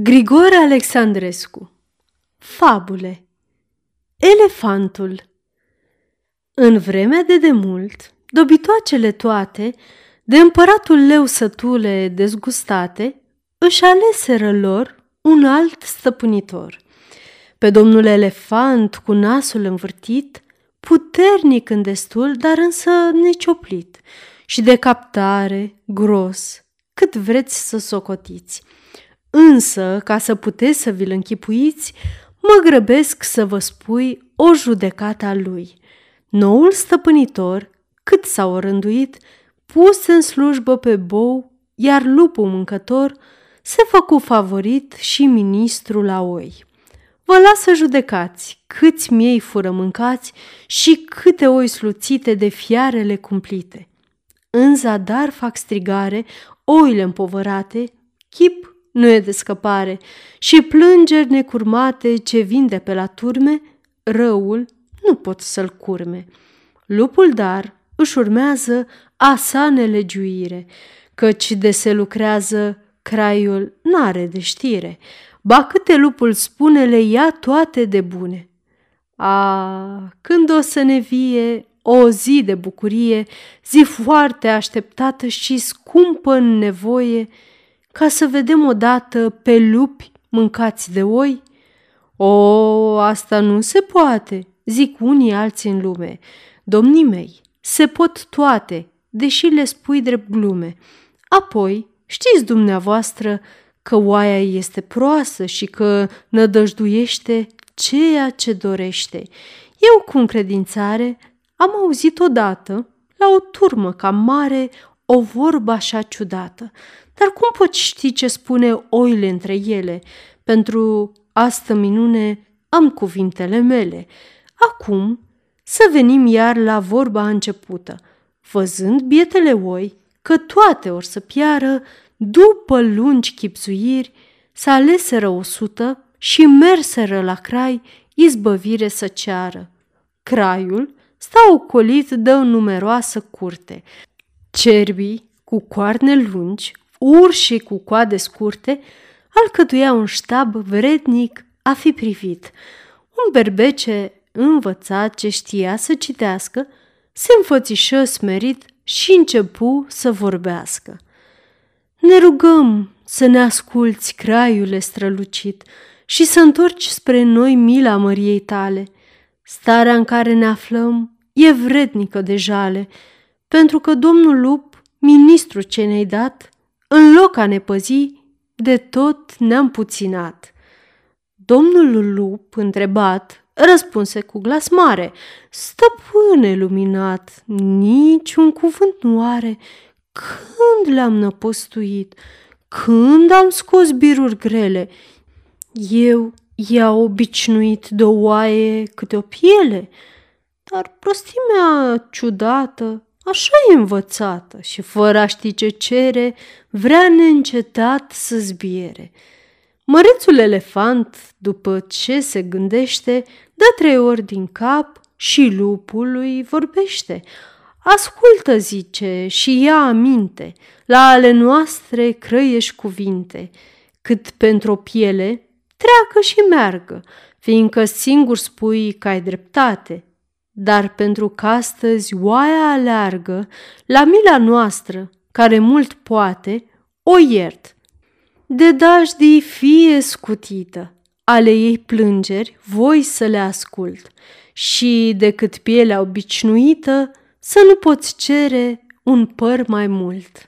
Grigore Alexandrescu. Fabule. Elefantul. În vremea de demult, dobitoacele toate, de împăratul leu sătule dezgustate, își aleseră lor un alt stăpânitor. Pe domnul elefant cu nasul învârtit, puternic în destul, dar însă necioplit, și de captare, gros, cât vreți să socotiți – Însă, ca să puteți să vi-l închipuiți, mă grăbesc să vă spui o judecată a lui. Noul stăpânitor, cât s-au rânduit, pus în slujbă pe bou, iar lupul mâncător se făcu favorit și ministru la oi. Vă las să judecați câți miei fură mâncați și câte oi sluțite de fiarele cumplite. În zadar fac strigare, oile împovărate, chip nu e de scăpare și plângeri necurmate ce vin de pe la turme, răul nu pot să-l curme. Lupul dar își urmează a sa nelegiuire, căci de se lucrează craiul n-are de știre, ba câte lupul spune le ia toate de bune. A, când o să ne vie o zi de bucurie, zi foarte așteptată și scumpă în nevoie, ca să vedem odată pe lupi mâncați de oi? O, asta nu se poate, zic unii alții în lume. Domnii mei, se pot toate, deși le spui drept glume. Apoi, știți dumneavoastră că oaia este proasă și că nădăjduiește ceea ce dorește. Eu, cu încredințare, am auzit odată, la o turmă cam mare, o vorbă așa ciudată. Dar cum poți ști ce spune oile între ele? Pentru asta minune am cuvintele mele. Acum să venim iar la vorba începută. Văzând bietele oi că toate or să piară, după lungi chipzuiri, s-a aleseră o sută și merseră la crai izbăvire să ceară. Craiul sta ocolit de o numeroasă curte. Cerbii, cu coarne lungi, urșii cu coade scurte, alcătuia un ștab vrednic a fi privit. Un berbece învățat ce știa să citească, se înfățișă smerit și începu să vorbească. Ne rugăm să ne asculți, craiule strălucit, și să întorci spre noi mila măriei tale. Starea în care ne aflăm e vrednică de jale, pentru că domnul lup, ministru ce ne-ai dat, în loc a ne păzi, de tot ne-am puținat. Domnul lup, întrebat, răspunse cu glas mare, Stăpâne luminat, niciun cuvânt nu are. Când le-am năpostuit? Când am scos biruri grele? Eu i-a obișnuit de o oaie câte o piele, dar prostimea ciudată Așa e învățată și fără a ști ce cere, vrea neîncetat să zbiere. Mărețul elefant, după ce se gândește, dă trei ori din cap și lupului vorbește. Ascultă, zice, și ia aminte, la ale noastre crăieși cuvinte, cât pentru o piele, treacă și meargă, fiindcă singur spui că ai dreptate, dar pentru că astăzi oaia aleargă, la mila noastră, care mult poate, o iert. De dajdii fie scutită, ale ei plângeri voi să le ascult și decât pielea obișnuită să nu poți cere un păr mai mult.